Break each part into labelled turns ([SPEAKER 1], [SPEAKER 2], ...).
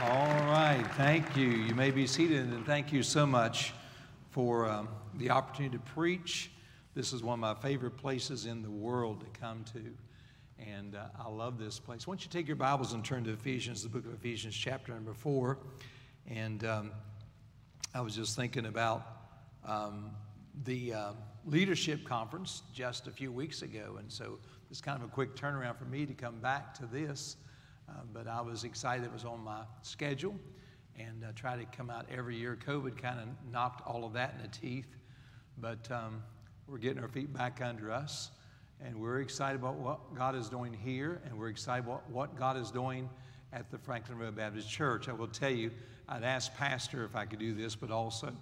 [SPEAKER 1] All right, thank you. You may be seated, and thank you so much for um, the opportunity to preach. This is one of my favorite places in the world to come to, and uh, I love this place. Why don't you take your Bibles and turn to Ephesians, the book of Ephesians, chapter number four. And um, I was just thinking about um, the uh, leadership conference just a few weeks ago, and so it's kind of a quick turnaround for me to come back to this. Uh, but I was excited it was on my schedule and uh, try to come out every year. COVID kind of knocked all of that in the teeth, but um, we're getting our feet back under us, and we're excited about what God is doing here, and we're excited about what God is doing at the Franklin Road Baptist Church. I will tell you, I'd ask Pastor if I could do this, but also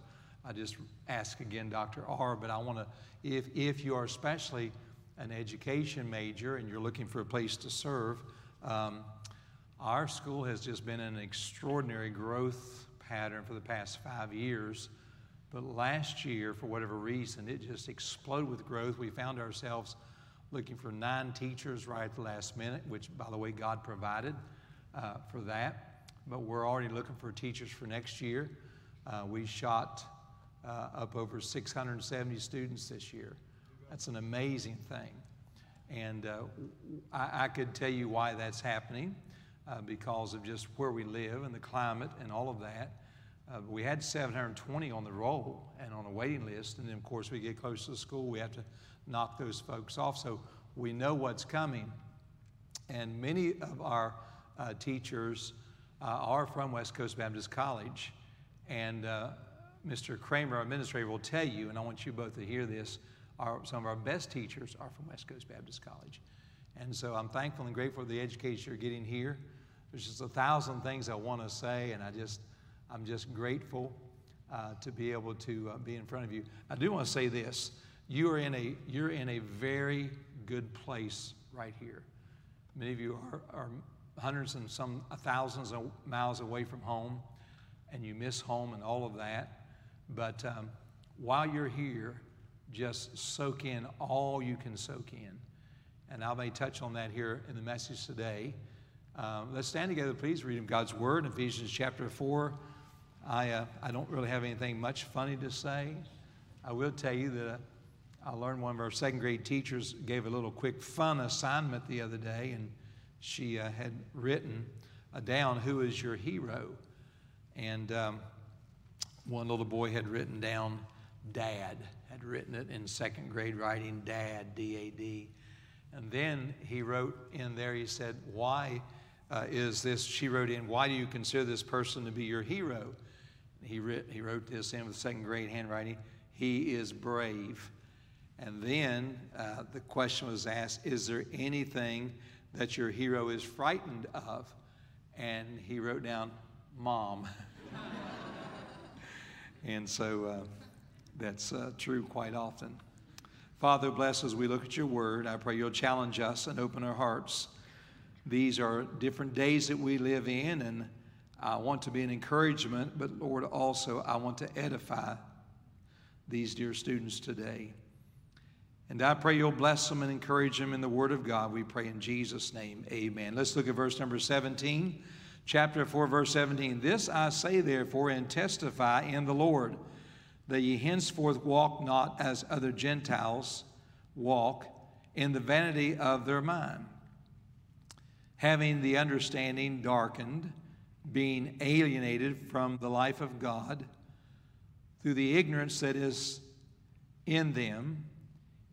[SPEAKER 1] I just ask again Dr. R. But I want to, if, if you are especially an education major and you're looking for a place to serve, um, our school has just been an extraordinary growth pattern for the past five years. But last year, for whatever reason, it just exploded with growth. We found ourselves looking for nine teachers right at the last minute, which, by the way, God provided uh, for that. But we're already looking for teachers for next year. Uh, we shot uh, up over 670 students this year. That's an amazing thing. And uh, I, I could tell you why that's happening uh, because of just where we live and the climate and all of that. Uh, we had 720 on the roll and on a waiting list, and then of course we get close to the school, we have to knock those folks off. So we know what's coming, and many of our uh, teachers uh, are from West Coast Baptist College, and uh, Mr. Kramer, our administrator, will tell you, and I want you both to hear this. Our, some of our best teachers are from West Coast Baptist College. And so I'm thankful and grateful for the education you're getting here. There's just a thousand things I want to say, and I just, I'm just grateful uh, to be able to uh, be in front of you. I do want to say this: you are in a, you're in a very good place right here. Many of you are, are hundreds and some thousands of miles away from home, and you miss home and all of that. But um, while you're here, just soak in all you can soak in. And I may touch on that here in the message today. Um, let's stand together, please. Read God's Word Ephesians chapter 4. I, uh, I don't really have anything much funny to say. I will tell you that uh, I learned one of our second grade teachers gave a little quick fun assignment the other day, and she uh, had written uh, down, Who is your hero? And um, one little boy had written down, Dad, had written it in second grade writing, Dad, D A D. And then he wrote in there, he said, Why? Uh, is this she wrote in, Why do you consider this person to be your hero? He, writ, he wrote this in with second grade handwriting. He is brave. And then uh, the question was asked Is there anything that your hero is frightened of? And he wrote down, Mom. and so uh, that's uh, true quite often. Father, bless as we look at your word. I pray you'll challenge us and open our hearts these are different days that we live in, and I want to be an encouragement, but Lord, also I want to edify these dear students today. And I pray you'll bless them and encourage them in the Word of God. We pray in Jesus' name. Amen. Let's look at verse number 17, chapter 4, verse 17. This I say, therefore, and testify in the Lord, that ye henceforth walk not as other Gentiles walk in the vanity of their mind having the understanding darkened, being alienated from the life of God through the ignorance that is in them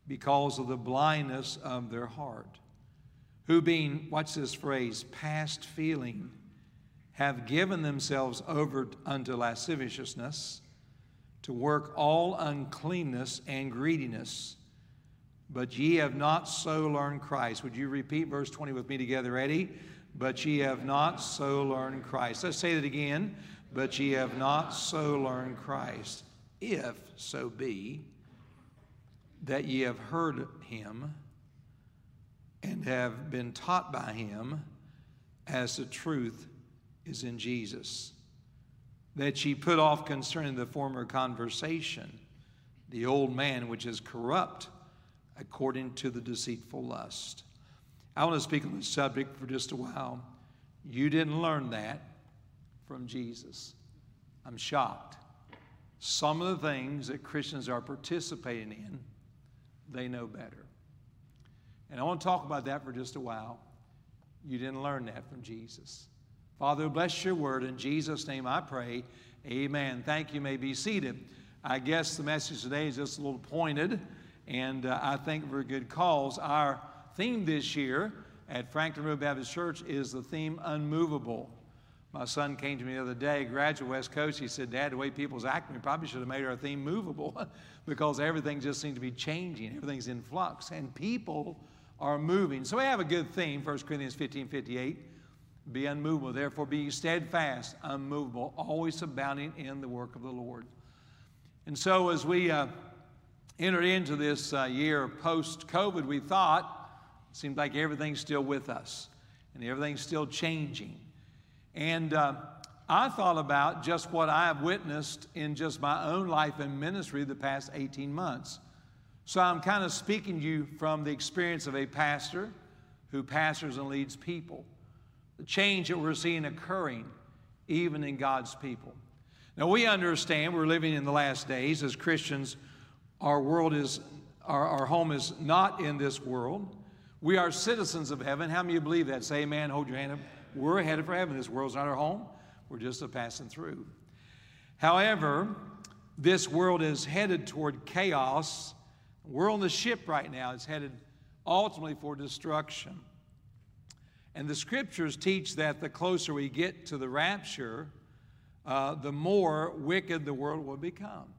[SPEAKER 1] because of the blindness of their heart, who being, watch this phrase, past feeling, have given themselves over unto lasciviousness to work all uncleanness and greediness but ye have not so learned Christ. Would you repeat verse 20 with me together? Ready? But ye have not so learned Christ. Let's say that again. But ye have not so learned Christ, if so be that ye have heard him and have been taught by him as the truth is in Jesus. That ye put off concerning the former conversation the old man which is corrupt according to the deceitful lust. I want to speak on this subject for just a while. You didn't learn that from Jesus. I'm shocked. Some of the things that Christians are participating in, they know better. And I want to talk about that for just a while. You didn't learn that from Jesus. Father, bless your word. In Jesus' name I pray. Amen. Thank you. May be seated. I guess the message today is just a little pointed, and uh, I think for good cause. Our theme this year at Franklin Road Baptist Church is the theme unmovable. My son came to me the other day, graduate West Coast. He said, Dad, the way people's acting, we probably should have made our theme movable because everything just seems to be changing. Everything's in flux, and people are moving. So we have a good theme, 1 Corinthians 15 58. Be unmovable, therefore be steadfast, unmovable, always abounding in the work of the Lord. And so, as we uh, entered into this uh, year post COVID, we thought it seemed like everything's still with us and everything's still changing. And uh, I thought about just what I have witnessed in just my own life and ministry the past 18 months. So I'm kind of speaking to you from the experience of a pastor who pastors and leads people, the change that we're seeing occurring even in God's people. Now, we understand we're living in the last days as Christians. Our world is, our, our home is not in this world. We are citizens of heaven. How many of you believe that? Say amen. Hold your hand up. We're headed for heaven. This world's not our home. We're just a passing through. However, this world is headed toward chaos. We're on the ship right now. It's headed ultimately for destruction. And the scriptures teach that the closer we get to the rapture, uh, the more wicked the world will become.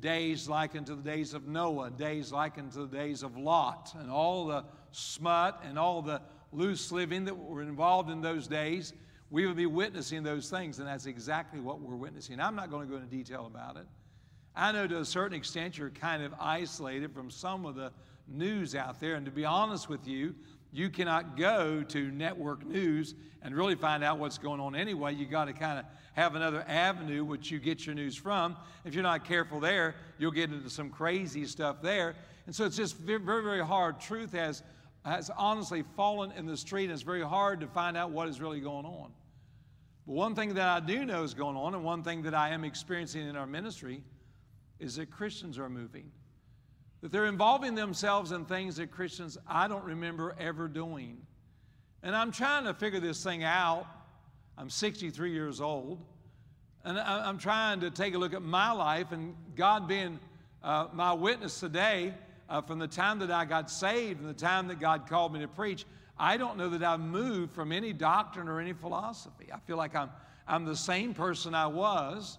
[SPEAKER 1] Days likened to the days of Noah, days likened to the days of Lot, and all the smut and all the loose living that were involved in those days, we would be witnessing those things, and that's exactly what we're witnessing. I'm not going to go into detail about it. I know to a certain extent you're kind of isolated from some of the news out there, and to be honest with you, you cannot go to network news and really find out what's going on anyway. You got to kind of have another avenue which you get your news from. If you're not careful there, you'll get into some crazy stuff there. And so it's just very, very hard. Truth has, has honestly fallen in the street, and it's very hard to find out what is really going on. But one thing that I do know is going on, and one thing that I am experiencing in our ministry, is that Christians are moving that they're involving themselves in things that Christians I don't remember ever doing. And I'm trying to figure this thing out. I'm 63 years old, and I'm trying to take a look at my life and God being uh, my witness today uh, from the time that I got saved and the time that God called me to preach. I don't know that I've moved from any doctrine or any philosophy. I feel like I'm, I'm the same person I was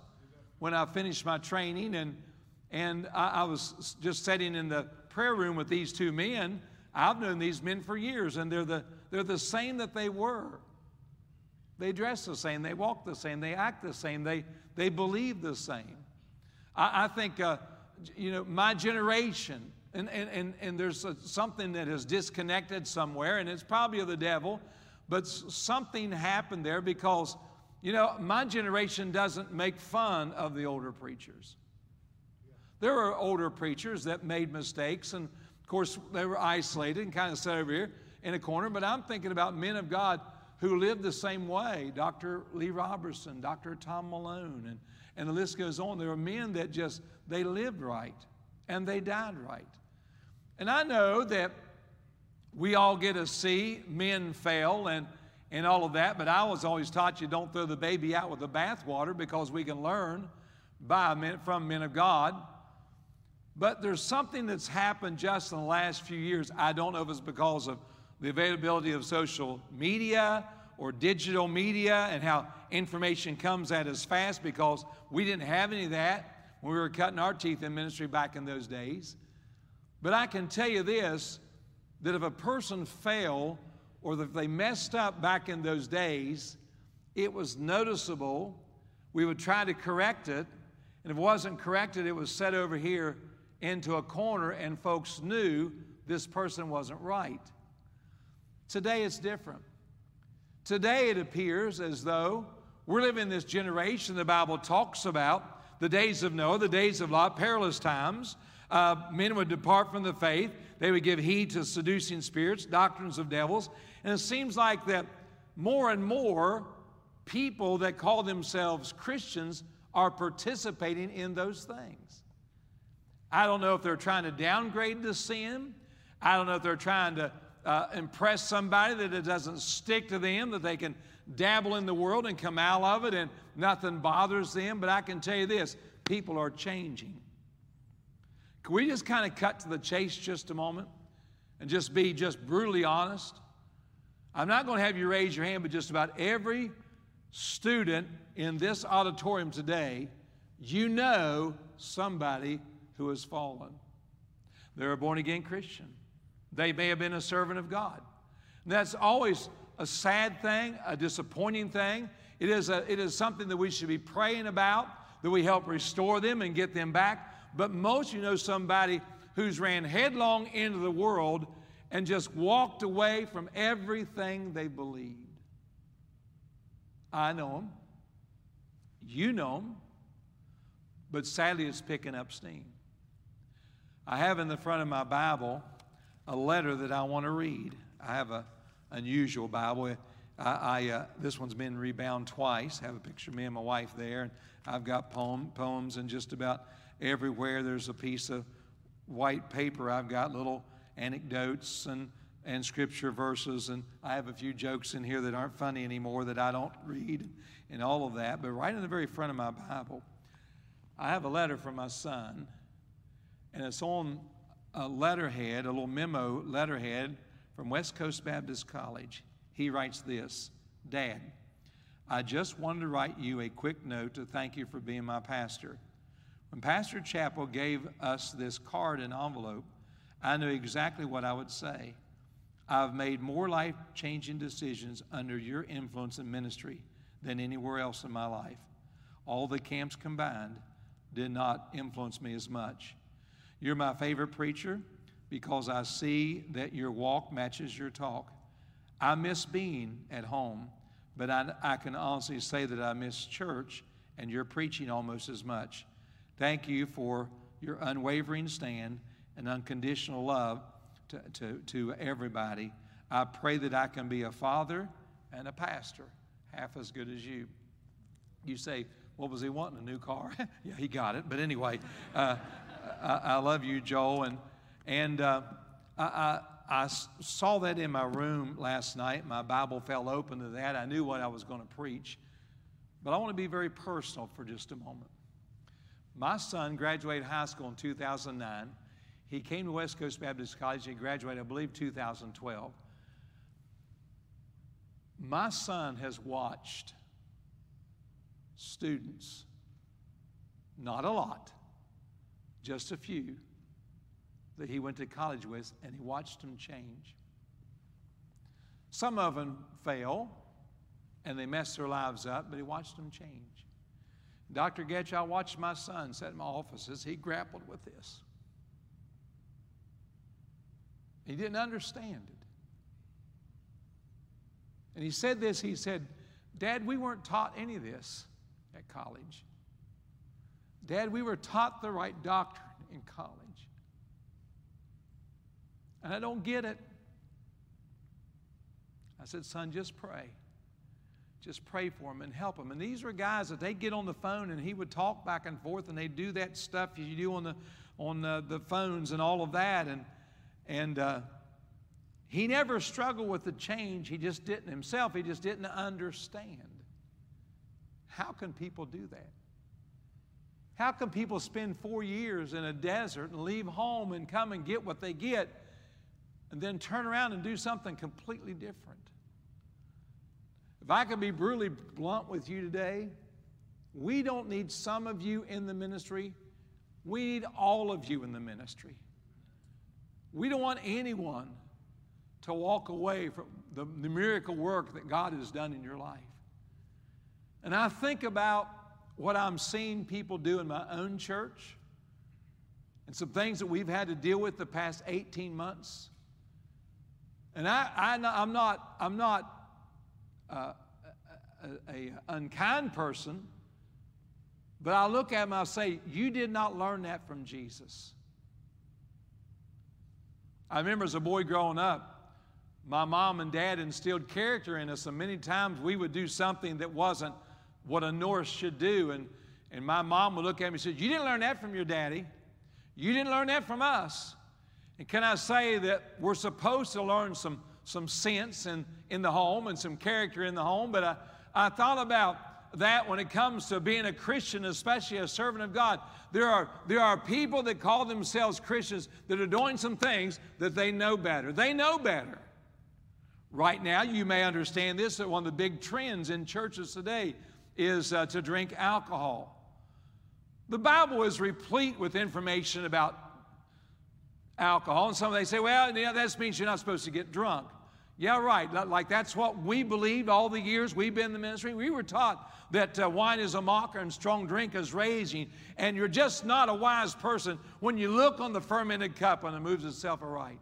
[SPEAKER 1] when I finished my training and and I, I, was just sitting in the prayer room with these two men. I've known these men for years, and they're the, they're the same that they were. They dress the same, they walk the same, they act the same, they, they believe the same. I, I think, uh, you know, my generation, and, and, and, and there's a, something that has disconnected somewhere, and it's probably of the devil, but something happened there because, you know, my generation doesn't make fun of the older preachers. There were older preachers that made mistakes, and of course, they were isolated and kind of sat over here in a corner. But I'm thinking about men of God who lived the same way Dr. Lee Roberson, Dr. Tom Malone, and, and the list goes on. There were men that just, they lived right and they died right. And I know that we all get to see men fail and, and all of that, but I was always taught you don't throw the baby out with the bathwater because we can learn by men, from men of God. But there's something that's happened just in the last few years. I don't know if it's because of the availability of social media or digital media and how information comes at us fast because we didn't have any of that when we were cutting our teeth in ministry back in those days. But I can tell you this that if a person failed or if they messed up back in those days, it was noticeable. We would try to correct it. And if it wasn't corrected, it was set over here into a corner and folks knew this person wasn't right. Today it's different. Today it appears as though we're living in this generation the Bible talks about the days of Noah, the days of Lot, perilous times. Uh, men would depart from the faith. They would give heed to seducing spirits, doctrines of devils. And it seems like that more and more people that call themselves Christians are participating in those things. I don't know if they're trying to downgrade the sin. I don't know if they're trying to uh, impress somebody that it doesn't stick to them, that they can dabble in the world and come out of it and nothing bothers them. But I can tell you this people are changing. Can we just kind of cut to the chase just a moment and just be just brutally honest? I'm not going to have you raise your hand, but just about every student in this auditorium today, you know somebody who has fallen. They're a born again Christian. They may have been a servant of God. And that's always a sad thing, a disappointing thing. It is, a, it is something that we should be praying about, that we help restore them and get them back. But most you know somebody who's ran headlong into the world and just walked away from everything they believed. I know them. You know them. But sadly, it's picking up steam. I have in the front of my Bible a letter that I want to read. I have a unusual Bible. I, I uh, this one's been rebound twice. I have a picture of me and my wife there, and I've got poem, poems and just about everywhere. There's a piece of white paper. I've got little anecdotes and and scripture verses, and I have a few jokes in here that aren't funny anymore that I don't read, and all of that. But right in the very front of my Bible, I have a letter from my son, and it's on a letterhead, a little memo letterhead from West Coast Baptist College. He writes this Dad, I just wanted to write you a quick note to thank you for being my pastor. When Pastor Chappell gave us this card and envelope, I knew exactly what I would say. I've made more life changing decisions under your influence and ministry than anywhere else in my life. All the camps combined did not influence me as much. You're my favorite preacher because I see that your walk matches your talk. I miss being at home, but I, I can honestly say that I miss church and your preaching almost as much. Thank you for your unwavering stand and unconditional love to, to, to everybody. I pray that I can be a father and a pastor, half as good as you. You say, what was he wanting? A new car? yeah, he got it. But anyway, uh, I, I, love you, Joel. And, and uh, I, I, I, saw that in my room last night. My Bible fell open to that. I knew what I was going to preach. But I want to be very personal for just a moment. My son graduated high school in 2009. He came to West Coast Baptist College. He graduated, I believe, 2012. My son has watched students, not a lot, just a few, that he went to college with, and he watched them change. Some of them fail and they mess their lives up, but he watched them change. Dr. Goetsch, I watched my son sit in my office as he grappled with this. He didn't understand it. And he said this he said, Dad, we weren't taught any of this at college. Dad, we were taught the right doctrine in college. And I don't get it. I said, Son, just pray. Just pray for him and help him. And these were guys that they'd get on the phone and he would talk back and forth and they'd do that stuff you do on the on the, the phones and all of that. And and uh, he never struggled with the change. He just didn't himself. He just didn't understand. How can people do that? How can people spend four years in a desert and leave home and come and get what they get and then turn around and do something completely different? If I could be brutally blunt with you today, we don't need some of you in the ministry. We need all of you in the ministry. We don't want anyone to walk away from the, the miracle work that God has done in your life. And I think about what I'm seeing people do in my own church and some things that we've had to deal with the past 18 months. And I, I, am not, I'm not uh, a, a, unkind person, but I look at them and I say, You did not learn that from Jesus. I remember as a boy growing up, my mom and dad instilled character in us, and many times we would do something that wasn't what a Norris should do. And, and my mom would look at me and say, You didn't learn that from your daddy. You didn't learn that from us. And can I say that we're supposed to learn some, some sense in, in the home and some character in the home? But I, I thought about that when it comes to being a Christian, especially a servant of God. There are, there are people that call themselves Christians that are doing some things that they know better. They know better. Right now, you may understand this that one of the big trends in churches today is uh, to drink alcohol. The Bible is replete with information about alcohol, and some they say, well, yeah, that means you're not supposed to get drunk. Yeah, right. Like that's what we believed all the years we've been in the ministry. We were taught that uh, wine is a mocker and strong drink is raging, and you're just not a wise person when you look on the fermented cup and it moves itself aright.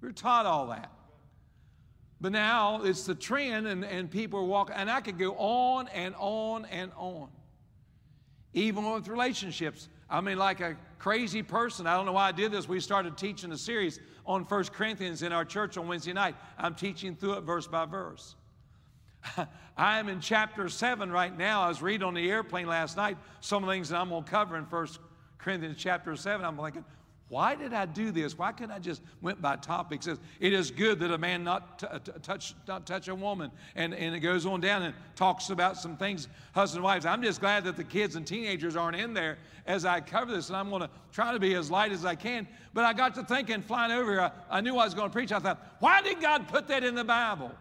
[SPEAKER 1] We we're taught all that. But now it's the trend, and, and people are walking, and I could go on and on and on. Even with relationships. I mean, like a crazy person. I don't know why I did this. We started teaching a series on First Corinthians in our church on Wednesday night. I'm teaching through it verse by verse. I am in chapter 7 right now. I was reading on the airplane last night some of the things that I'm going to cover in First Corinthians chapter 7. I'm thinking, why did I do this? Why couldn't I just went by topics? It is good that a man not t- t- touch not touch a woman, and, and it goes on down and talks about some things, husband and wives. I'm just glad that the kids and teenagers aren't in there as I cover this, and I'm going to try to be as light as I can. But I got to thinking, flying over here, I, I knew I was going to preach. I thought, why did God put that in the Bible?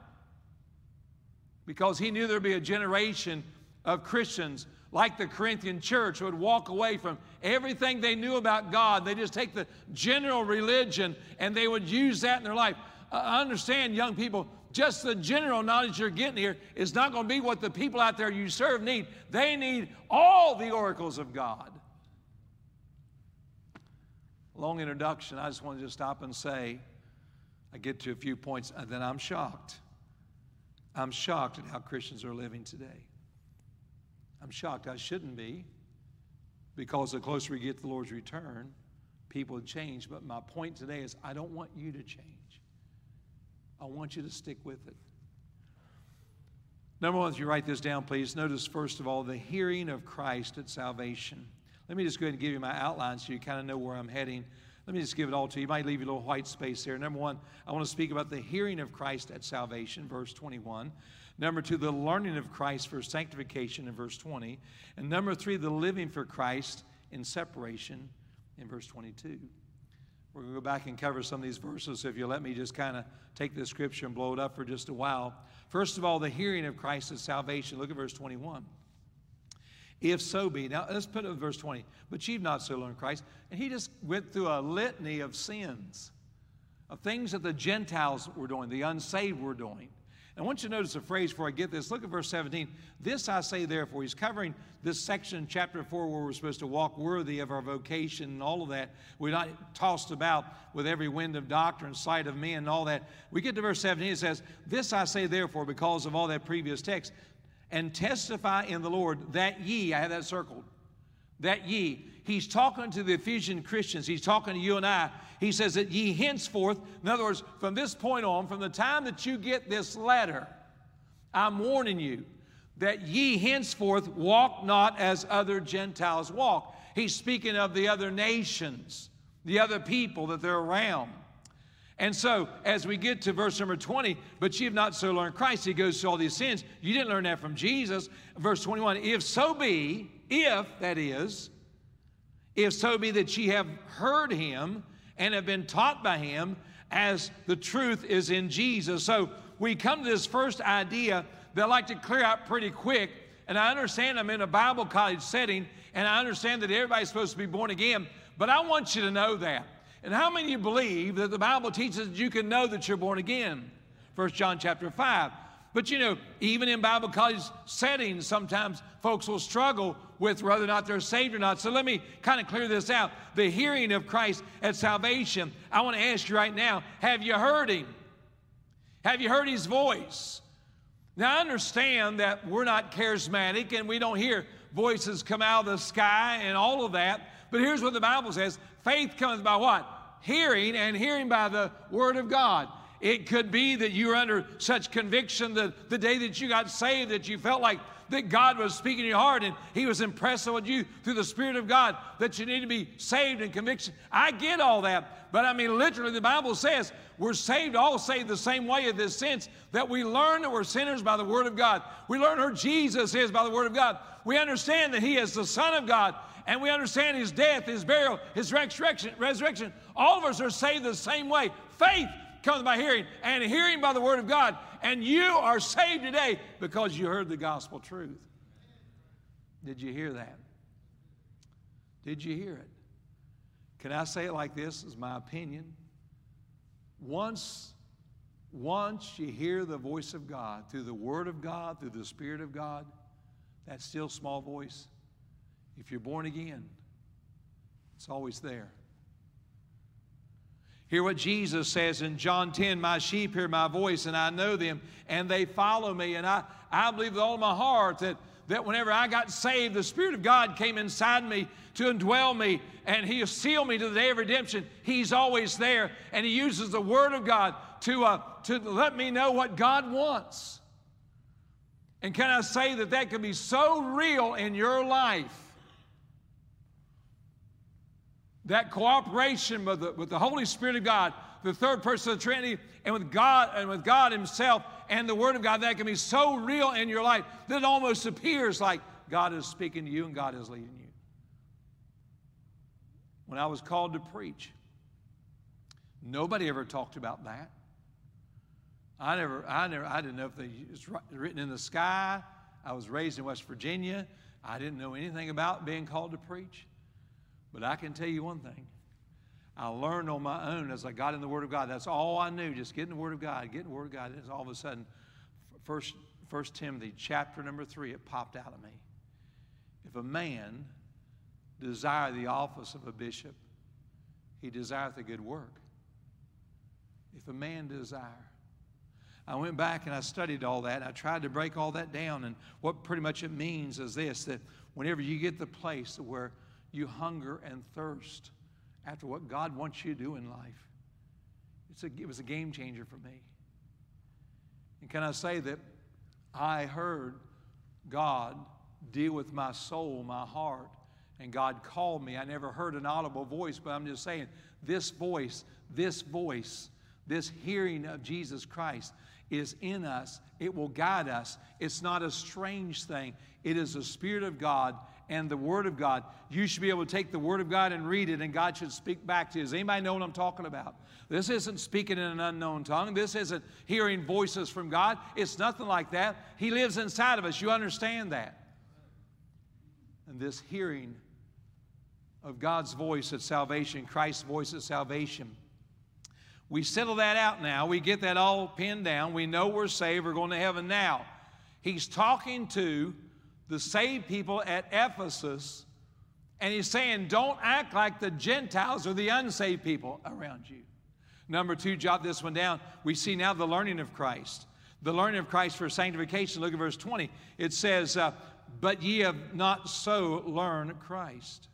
[SPEAKER 1] Because He knew there'd be a generation of Christians like the Corinthian church, would walk away from everything they knew about God. They just take the general religion and they would use that in their life. Uh, understand, young people, just the general knowledge you're getting here is not going to be what the people out there you serve need. They need all the oracles of God. Long introduction. I just want to stop and say, I get to a few points, and then I'm shocked. I'm shocked at how Christians are living today. I'm shocked. I shouldn't be because the closer we get to the Lord's return, people change. But my point today is I don't want you to change. I want you to stick with it. Number one, if you write this down, please, notice first of all the hearing of Christ at salvation. Let me just go ahead and give you my outline so you kind of know where I'm heading. Let me just give it all to you. You might leave you a little white space there. Number one, I want to speak about the hearing of Christ at salvation, verse 21. Number two, the learning of Christ for sanctification in verse 20. And number three, the living for Christ in separation in verse 22. We're going to go back and cover some of these verses. If you let me just kind of take this scripture and blow it up for just a while. First of all, the hearing of Christ is salvation. Look at verse 21. If so be, now let's put it in verse 20, but you've not so learned Christ. And he just went through a litany of sins, of things that the Gentiles were doing, the unsaved were doing. I want you to notice a phrase before I get this. Look at verse 17. This I say, therefore. He's covering this section, chapter 4, where we're supposed to walk worthy of our vocation and all of that. We're not tossed about with every wind of doctrine, sight of men, and all that. We get to verse 17. It says, This I say, therefore, because of all that previous text, and testify in the Lord that ye, I have that circled, that ye. He's talking to the Ephesian Christians. He's talking to you and I. He says that ye henceforth, in other words, from this point on, from the time that you get this letter, I'm warning you that ye henceforth walk not as other Gentiles walk. He's speaking of the other nations, the other people that they're around. And so, as we get to verse number 20, but ye have not so learned Christ, he goes to all these sins. You didn't learn that from Jesus. Verse 21 If so be, if that is, if so be that ye have heard him and have been taught by him as the truth is in Jesus. So we come to this first idea that I like to clear out pretty quick. And I understand I'm in a Bible college setting, and I understand that everybody's supposed to be born again, but I want you to know that. And how many of you believe that the Bible teaches that you can know that you're born again? First John chapter 5. But you know, even in Bible college settings, sometimes folks will struggle with whether or not they're saved or not. So let me kind of clear this out. The hearing of Christ at salvation, I want to ask you right now have you heard him? Have you heard his voice? Now, I understand that we're not charismatic and we don't hear voices come out of the sky and all of that. But here's what the Bible says faith comes by what? Hearing, and hearing by the Word of God. It could be that you were under such conviction that the day that you got saved that you felt like that God was speaking to your heart and He was impressing with you through the Spirit of God that you need to be saved and conviction. I get all that, but I mean, literally, the Bible says we're saved, all saved the same way in this sense that we learn that we're sinners by the Word of God. We learn who Jesus is by the Word of God. We understand that He is the Son of God, and we understand His death, His burial, His resurrection. Resurrection. All of us are saved the same way. Faith comes by hearing, and hearing by the Word of God. And you are saved today because you heard the gospel truth. Did you hear that? Did you hear it? Can I say it like this? Is my opinion. Once, once you hear the voice of God through the Word of God, through the Spirit of God, that still small voice, if you're born again, it's always there. Hear what Jesus says in John 10 My sheep hear my voice, and I know them, and they follow me. And I, I believe with all my heart that, that whenever I got saved, the Spirit of God came inside me to indwell me, and He sealed me to the day of redemption. He's always there, and He uses the Word of God to, uh, to let me know what God wants. And can I say that that can be so real in your life? That cooperation with the, with the Holy Spirit of God, the third person of the Trinity, and with God and with God Himself and the Word of God, that can be so real in your life that it almost appears like God is speaking to you and God is leading you. When I was called to preach, nobody ever talked about that. I never, I never, I didn't know if it was written in the sky. I was raised in West Virginia. I didn't know anything about being called to preach. But I can tell you one thing. I learned on my own as I got in the Word of God. That's all I knew, just getting the Word of God, getting the Word of God. And all of a sudden, First, First Timothy chapter number three, it popped out of me. If a man desire the office of a bishop, he desireth a good work. If a man desire. I went back and I studied all that. and I tried to break all that down. And what pretty much it means is this that whenever you get the place where you hunger and thirst after what God wants you to do in life. A, it was a game changer for me. And can I say that I heard God deal with my soul, my heart, and God called me. I never heard an audible voice, but I'm just saying this voice, this voice, this hearing of Jesus Christ is in us. It will guide us. It's not a strange thing, it is the Spirit of God and the Word of God. You should be able to take the Word of God and read it, and God should speak back to you. Does anybody know what I'm talking about? This isn't speaking in an unknown tongue. This isn't hearing voices from God. It's nothing like that. He lives inside of us. You understand that. And this hearing of God's voice at salvation, Christ's voice at salvation. We settle that out now. We get that all pinned down. We know we're saved. We're going to heaven now. He's talking to the saved people at Ephesus, and he's saying, don't act like the Gentiles or the unsaved people around you. Number two, jot this one down. We see now the learning of Christ. The learning of Christ for sanctification. Look at verse 20. It says, uh, But ye have not so learned Christ.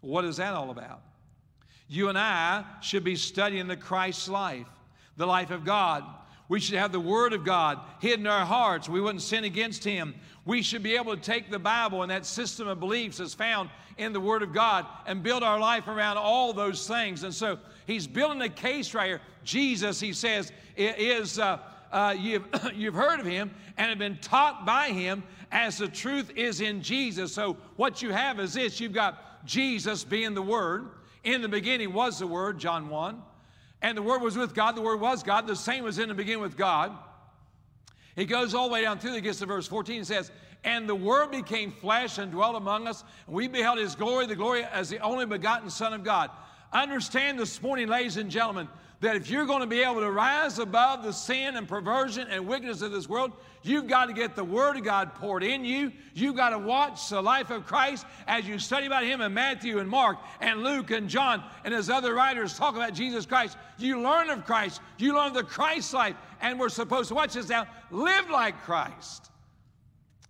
[SPEAKER 1] What is that all about? You and I should be studying the Christ life, the life of God. We should have the Word of God hidden in our hearts. We wouldn't sin against Him. We should be able to take the Bible and that system of beliefs that's found in the Word of God and build our life around all those things. And so He's building a case right here. Jesus, He says, is. Uh, uh, you've, you've heard of him and have been taught by him as the truth is in Jesus. So, what you have is this you've got Jesus being the Word. In the beginning was the Word, John 1. And the Word was with God, the Word was God. The same was in the beginning with God. He goes all the way down through, he gets to verse 14 and says, And the Word became flesh and dwelt among us, and we beheld His glory, the glory as the only begotten Son of God. Understand this morning, ladies and gentlemen, that if you're going to be able to rise above the sin and perversion and wickedness of this world, you've got to get the Word of God poured in you. You've got to watch the life of Christ as you study about Him in Matthew and Mark and Luke and John and as other writers talk about Jesus Christ. You learn of Christ. You learn the Christ life. And we're supposed to, watch this now, live like Christ.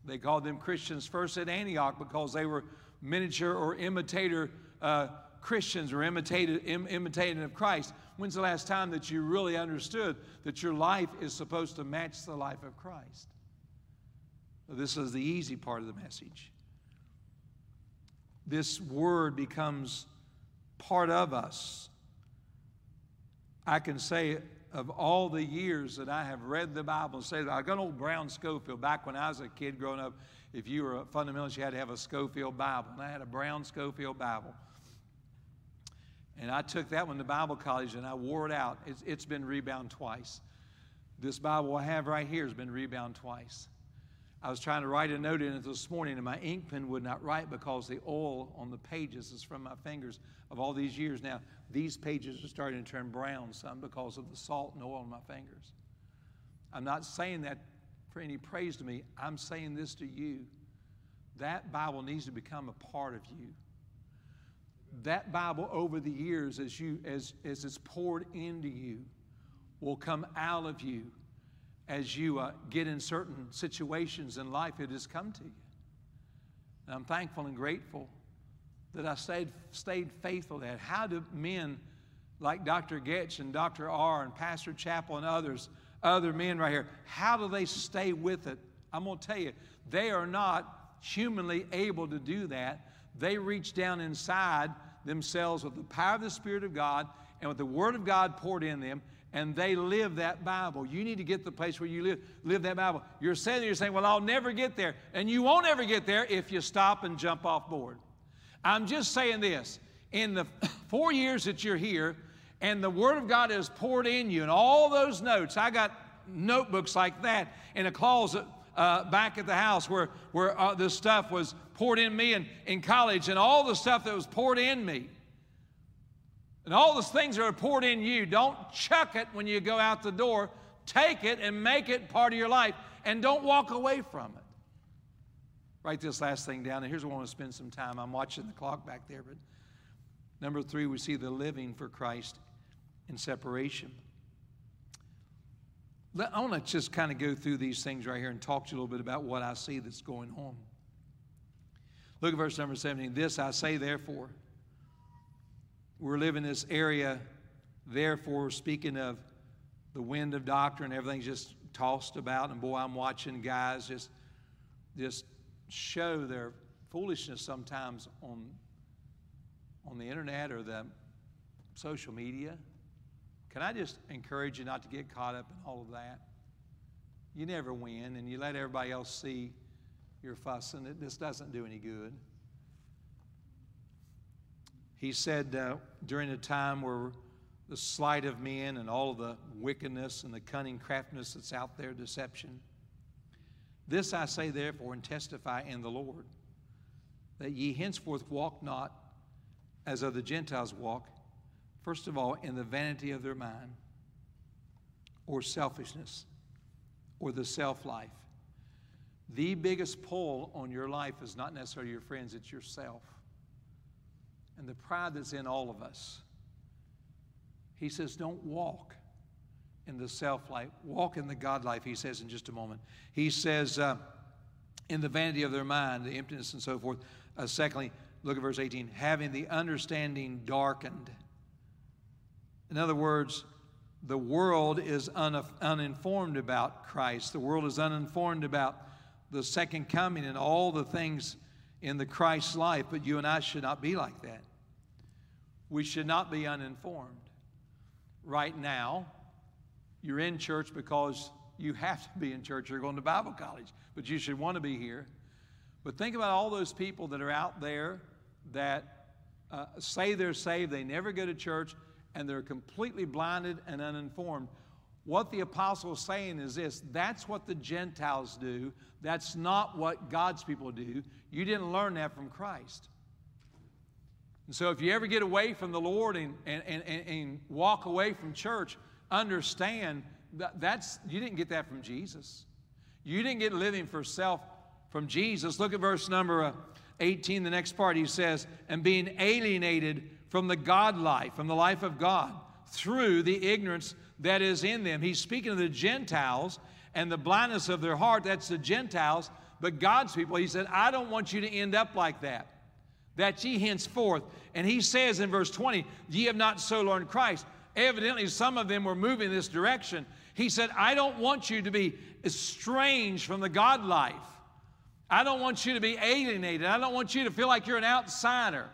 [SPEAKER 1] They called them Christians first at Antioch because they were miniature or imitator uh, Christians or imitated, Im, imitating of Christ. When's the last time that you really understood that your life is supposed to match the life of Christ? This is the easy part of the message. This word becomes part of us. I can say of all the years that I have read the Bible, say that I got old Brown Scofield back when I was a kid growing up. If you were a fundamentalist, you had to have a Scofield Bible. And I had a Brown Scofield Bible. And I took that one to Bible college and I wore it out. it's, it's been rebound twice. This Bible I have right here has been rebound twice. I was trying to write a note in it this morning, and my ink pen would not write because the oil on the pages is from my fingers of all these years. Now, these pages are starting to turn brown some because of the salt and oil on my fingers. I'm not saying that for any praise to me. I'm saying this to you. That Bible needs to become a part of you. That Bible over the years, as, you, as, as it's poured into you, will come out of you as you uh, get in certain situations in life, it has come to you. And I'm thankful and grateful that I stayed, stayed faithful to that. How do men like Dr. Goetsch and Dr. R and Pastor Chappell and others, other men right here, how do they stay with it? I'm going to tell you, they are not humanly able to do that. They reach down inside themselves with the power of the Spirit of God and with the Word of God poured in them, and they live that Bible. You need to get to the place where you live, live that Bible. You're saying, you're saying, well, I'll never get there. And you won't ever get there if you stop and jump off board. I'm just saying this. In the four years that you're here, and the Word of God is poured in you, and all those notes, I got notebooks like that in a closet uh, back at the house where, where uh, this stuff was poured in me in, in college, and all the stuff that was poured in me. And all those things that are poured in you, don't chuck it when you go out the door. Take it and make it part of your life, and don't walk away from it. Write this last thing down, and here's where I want to spend some time. I'm watching the clock back there, but number three, we see the living for Christ in separation. I want to just kind of go through these things right here and talk to you a little bit about what I see that's going on. Look at verse number 17. This I say, therefore we're living in this area, therefore, speaking of the wind of doctrine, everything's just tossed about. And boy, I'm watching guys just, just show their foolishness sometimes on, on the internet or the social media. Can I just encourage you not to get caught up in all of that? You never win, and you let everybody else see your fussing. It just doesn't do any good. He said uh, during a time where the sleight of men and all the wickedness and the cunning craftiness that's out there, deception. This I say, therefore, and testify in the Lord, that ye henceforth walk not as other Gentiles walk, first of all, in the vanity of their mind, or selfishness, or the self life. The biggest pull on your life is not necessarily your friends, it's yourself and the pride that's in all of us. He says, Don't walk in the self life, walk in the God life, he says in just a moment. He says, uh, in the vanity of their mind, the emptiness and so forth. Uh, secondly, look at verse 18 having the understanding darkened. In other words, the world is un- uninformed about Christ. The world is uninformed about the second coming and all the things in the Christ life, but you and I should not be like that. We should not be uninformed. Right now, you're in church because you have to be in church. You're going to Bible college, but you should want to be here. But think about all those people that are out there that uh, say they're saved, they never go to church, and they're completely blinded and uninformed. What the apostle is saying is this that's what the Gentiles do. That's not what God's people do. You didn't learn that from Christ. And so if you ever get away from the Lord and, and, and, and walk away from church, understand that that's, you didn't get that from Jesus. You didn't get living for self from Jesus. Look at verse number uh, 18, the next part. He says, and being alienated from the God life, from the life of God, through the ignorance that is in them. He's speaking of the Gentiles and the blindness of their heart. That's the Gentiles. But God's people, he said, I don't want you to end up like that. that ye henceforth, and he says in verse 20, ye have not so learned Christ. Evidently, some of them were moving this direction. He said, I don't want you to be estranged from the God life. I don't want you to be alienated. I don't want you to feel like you're an outsider.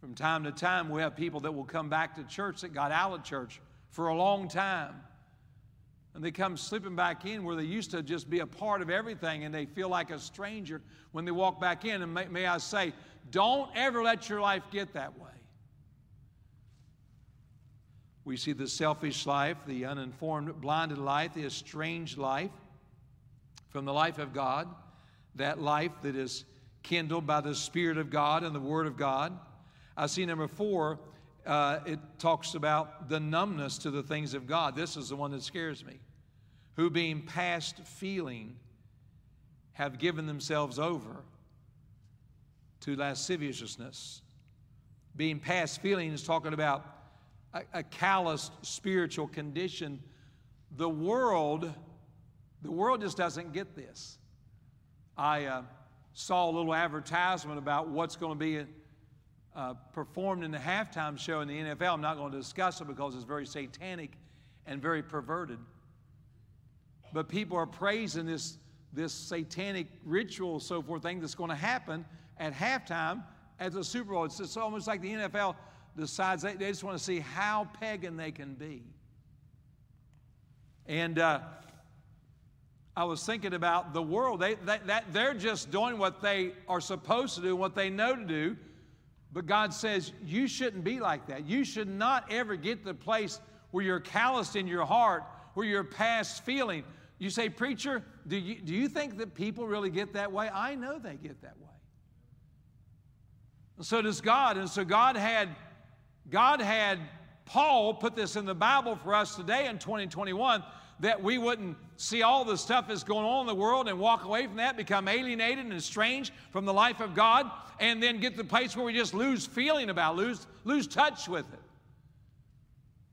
[SPEAKER 1] From time to time, we have people that will come back to church that got out of church for a long time. And they come slipping back in where they used to just be a part of everything and they feel like a stranger when they walk back in. And may, may I say, don't ever let your life get that way. We see the selfish life, the uninformed, blinded life, the estranged life from the life of God, that life that is kindled by the Spirit of God and the Word of God. I see number four, uh, it talks about the numbness to the things of God. This is the one that scares me. Who, being past feeling, have given themselves over to lasciviousness. Being past feeling is talking about a, a calloused spiritual condition. The world, the world just doesn't get this. I uh, saw a little advertisement about what's going to be uh, performed in the halftime show in the NFL. I'm not going to discuss it because it's very satanic and very perverted. But people are praising this, this satanic ritual, so forth thing that's going to happen at halftime at the Super Bowl. It's, almost like the NFL decides they, they just want to see how pagan they can be. And uh, I was thinking about the world. They, they, that, they're just doing what they are supposed to do, what they know to do. But God says, you shouldn't be like that. You should not ever get to the place where you're calloused in your heart, where you're past feeling. You say, Preacher, do you, do you think that people really get that way? I know they get that way. And so does God. And so God had God had Paul put this in the Bible for us today in 2021 that we wouldn't see all the stuff that's going on in the world and walk away from that, become alienated and estranged from the life of God, and then get to the place where we just lose feeling about, lose, lose touch with it.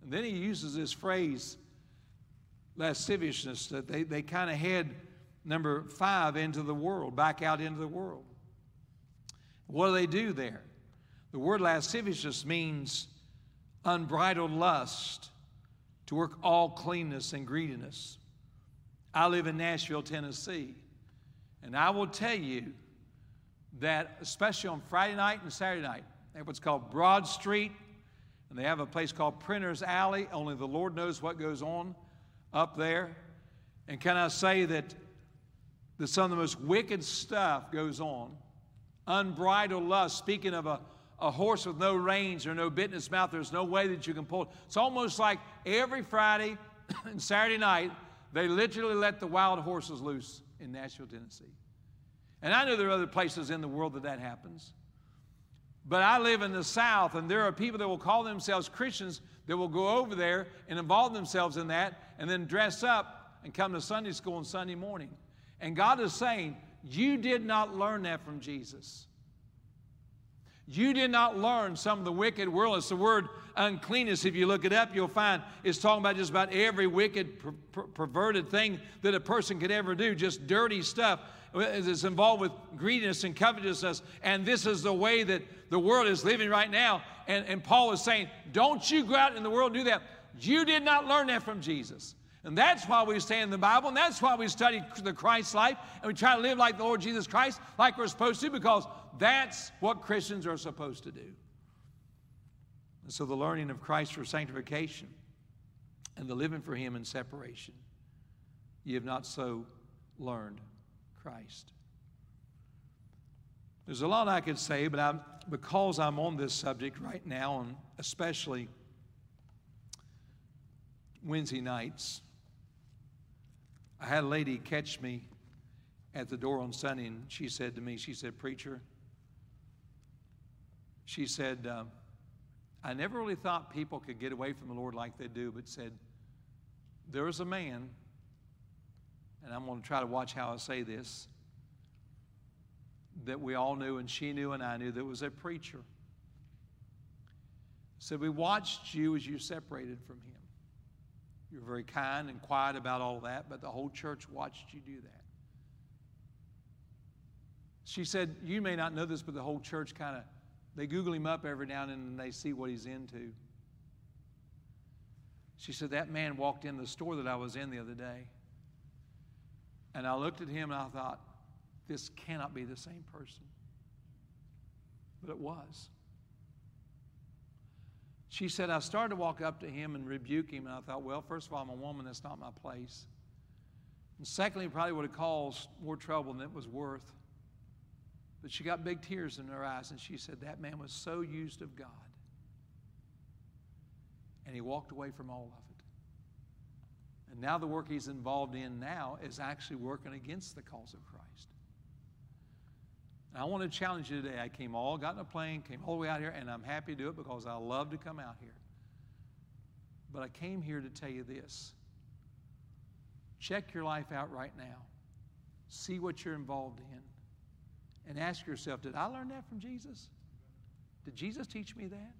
[SPEAKER 1] And then he uses this phrase, lasciviousness, that they, they kind of head number five into the world, back out into the world. What do they do there? The word lasciviousness means unbridled lust, to work all cleanness and greediness. I live in Nashville, Tennessee, and I will tell you that, especially on Friday night and Saturday night, they have what's called Broad Street, and they have a place called Printer's Alley. Only the Lord knows what goes on up there. And can I say that, that some of the most wicked stuff goes on? Unbridled lust, speaking of a a horse with no reins or no bit in its mouth, there's no way that you can pull it. It's almost like every Friday and Saturday night, they literally let the wild horses loose in Nashville, Tennessee. And I know there are other places in the world that that happens. But I live in the South, and there are people that will call themselves Christians that will go over there and involve themselves in that and then dress up and come to Sunday school on Sunday morning. And God is saying, You did not learn that from Jesus. You did not learn some of the wicked world. It's the word uncleanness. If you look it up, you'll find it's talking about just about every wicked, per- per- perverted thing that a person could ever do, just dirty stuff. It's involved with greediness and covetousness. And this is the way that the world is living right now. And, and Paul is saying, Don't you go out in the world and do that. You did not learn that from Jesus. And that's why we stay in the Bible, and that's why we study the Christ life, and we try to live like the Lord Jesus Christ, like we're supposed to, because that's what Christians are supposed to do. And so the learning of Christ for sanctification and the living for Him in separation, you have not so learned Christ. There's a lot I could say, but I'm, because I'm on this subject right now, and especially Wednesday nights, I had a lady catch me at the door on Sunday, and she said to me, she said, Preacher, she said, um, I never really thought people could get away from the Lord like they do, but said, There was a man, and I'm going to try to watch how I say this, that we all knew, and she knew, and I knew, that was a preacher. Said, We watched you as you separated from him. You were very kind and quiet about all that, but the whole church watched you do that. She said, You may not know this, but the whole church kind of, they Google him up every now and then and they see what he's into. She said, That man walked in the store that I was in the other day. And I looked at him and I thought, This cannot be the same person. But it was. She said, I started to walk up to him and rebuke him, and I thought, well, first of all, I'm a woman, that's not my place. And secondly, it probably would have caused more trouble than it was worth. But she got big tears in her eyes, and she said, That man was so used of God. And he walked away from all of it. And now the work he's involved in now is actually working against the cause of Christ. And I want to challenge you today. I came all, got in a plane, came all the way out here, and I'm happy to do it because I love to come out here. But I came here to tell you this. Check your life out right now. See what you're involved in. And ask yourself, did I learn that from Jesus? Did Jesus teach me that?